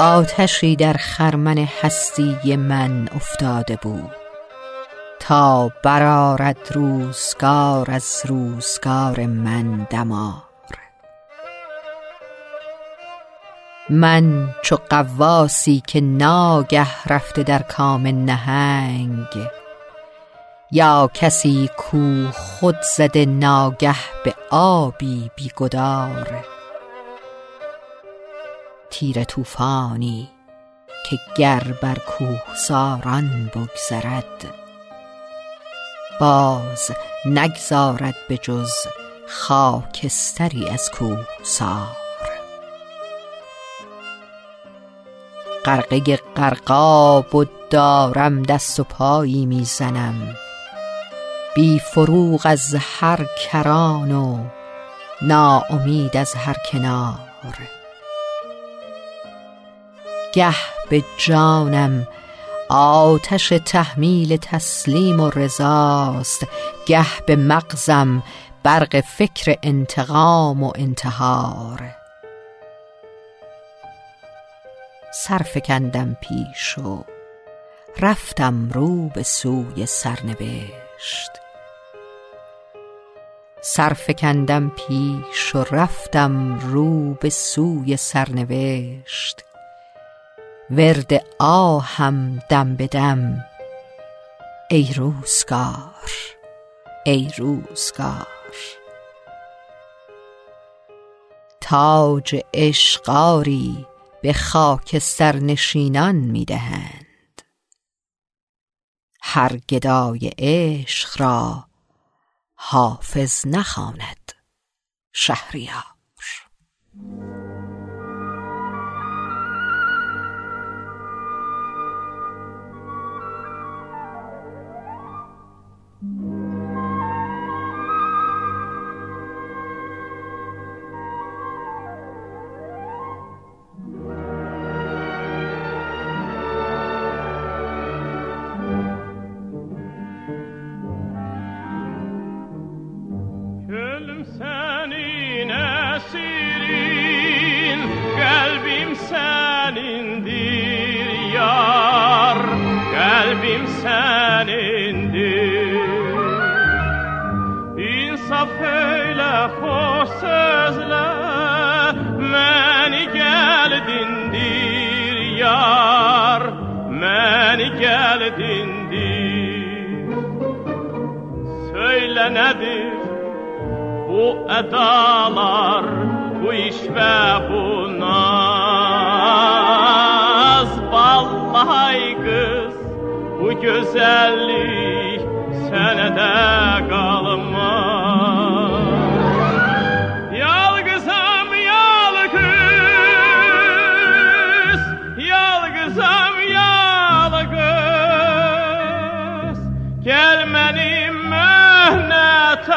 آتشی در خرمن هستی من افتاده بود. تا برارد روزگار از روزگار من دمار. من چو قواسی که ناگه رفته در کام نهنگ یا کسی کو خود زده ناگه به آبی بیگدار. تیر طوفانی که گر بر کوهساران بگذرد باز نگذارد به جز خاکستری از کوهسار. غرقه غرقاب و دارم دست و پایی می‌زنم. بی فروغ از هر کران و ناامید از هر کنار. گه به جانم. آتش تحمیل تسلیم و رضاست. گه به مغزم برق فکر انتقام و انتحار. سرفکندم پیش و رفتم رو به سوی سرنوشت. سرفکندم پیش و رفتم رو به سوی سرنوشت. ورد آهم دم به دم. ای روزگار ای روزگار. تاج عشقاری به خاک سرنشینان می‌دهند هر گدای عشق را حافظ نخواند شهریار. Söyle nedir? Bu edalar Bu iş ve bu naz. Vallahi kız bu güzellik senede kalmaz mühnete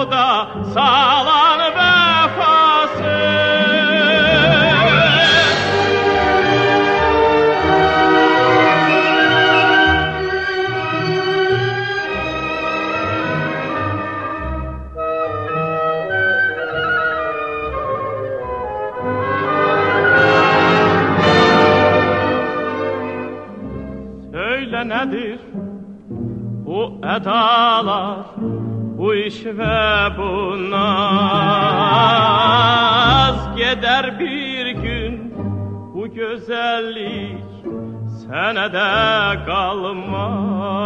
o da sağlan vefasız Söyle nedir bu edalar Bu iş ve bu naz Gider bir gün. Bu güzellik Senede kalmaz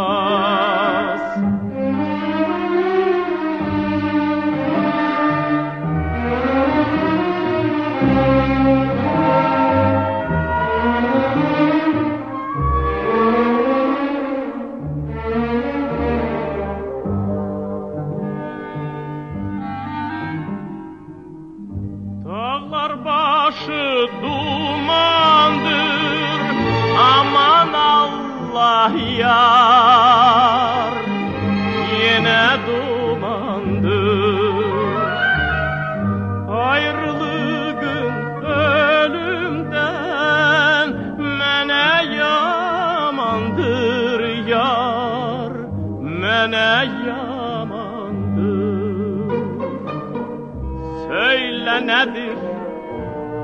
elle nedir?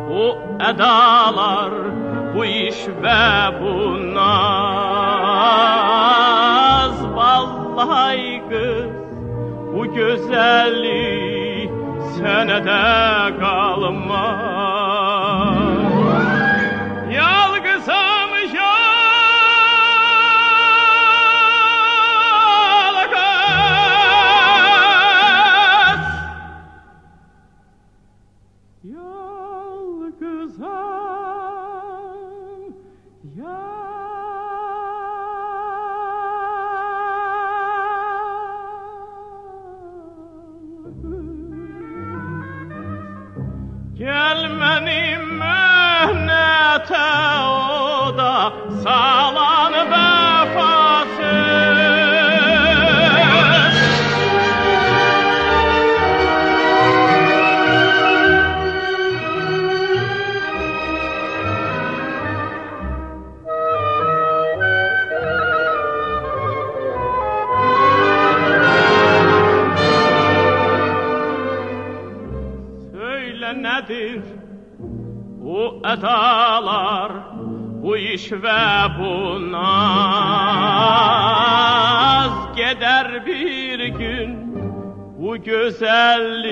Bu edalar, bu iş ve bu naz. Vallahi kız, bu güzellik senede kalmaz. Gelmenim mühnete o da salan vefasız Söyle nedir bu edalar, bu iş ve bu naz. Gider bir gün bu güzellik